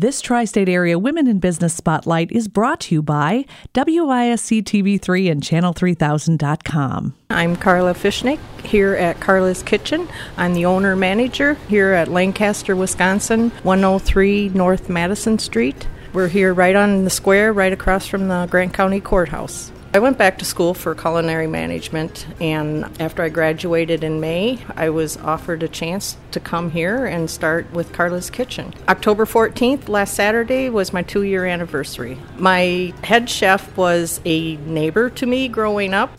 This tri state area Women in Business Spotlight is brought to you by WISC TV3 and Channel3000.com. I'm Carla Fishnick here at Carla's Kitchen. I'm the owner manager here at Lancaster, Wisconsin, 103 North Madison Street. We're here right on the square, right across from the Grant County Courthouse. I went back to school for culinary management, and after I graduated in May, I was offered a chance to come here and start with Carla's Kitchen. October 14th, last Saturday, was my two year anniversary. My head chef was a neighbor to me growing up,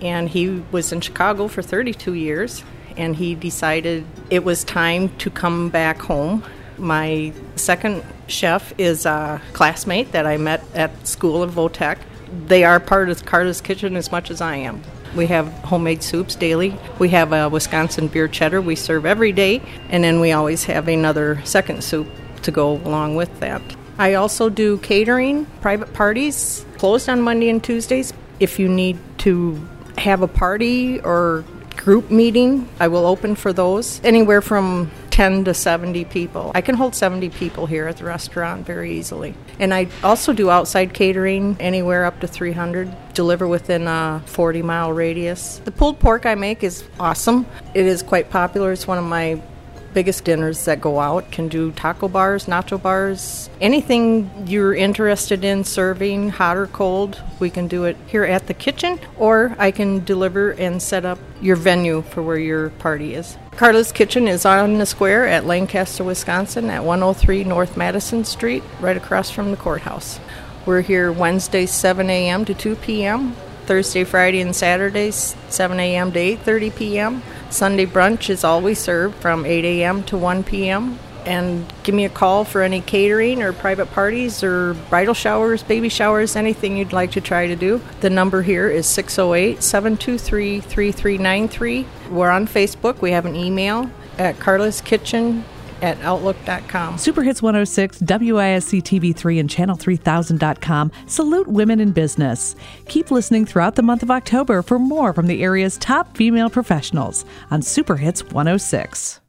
and he was in Chicago for 32 years, and he decided it was time to come back home. My second chef is a classmate that I met at school in Votech they are part of Carla's Kitchen as much as I am. We have homemade soups daily. We have a Wisconsin beer cheddar we serve every day, and then we always have another second soup to go along with that. I also do catering, private parties, closed on Monday and Tuesdays. If you need to have a party or group meeting, I will open for those. Anywhere from 10 to 70 people. I can hold 70 people here at the restaurant very easily. And I also do outside catering, anywhere up to 300, deliver within a 40 mile radius. The pulled pork I make is awesome. It is quite popular. It's one of my biggest dinners that go out. Can do taco bars, nacho bars, anything you're interested in serving, hot or cold. We can do it here at the kitchen, or I can deliver and set up your venue for where your party is. Carla's Kitchen is on the square at Lancaster, Wisconsin at 103 North Madison Street, right across from the courthouse. We're here Wednesday 7 a.m. to 2 p.m., Thursday, Friday, and Saturdays 7 a.m. to 8:30 p.m. Sunday brunch is always served from 8 a.m. to 1 p.m. And give me a call for any catering or private parties or bridal showers, baby showers, anything you'd like to try to do. The number here is 608 723 3393. We're on Facebook. We have an email at Carla's Kitchen at outlook.com. Super Hits 106, WISC TV3, and Channel3000.com salute women in business. Keep listening throughout the month of October for more from the area's top female professionals on Super Hits 106.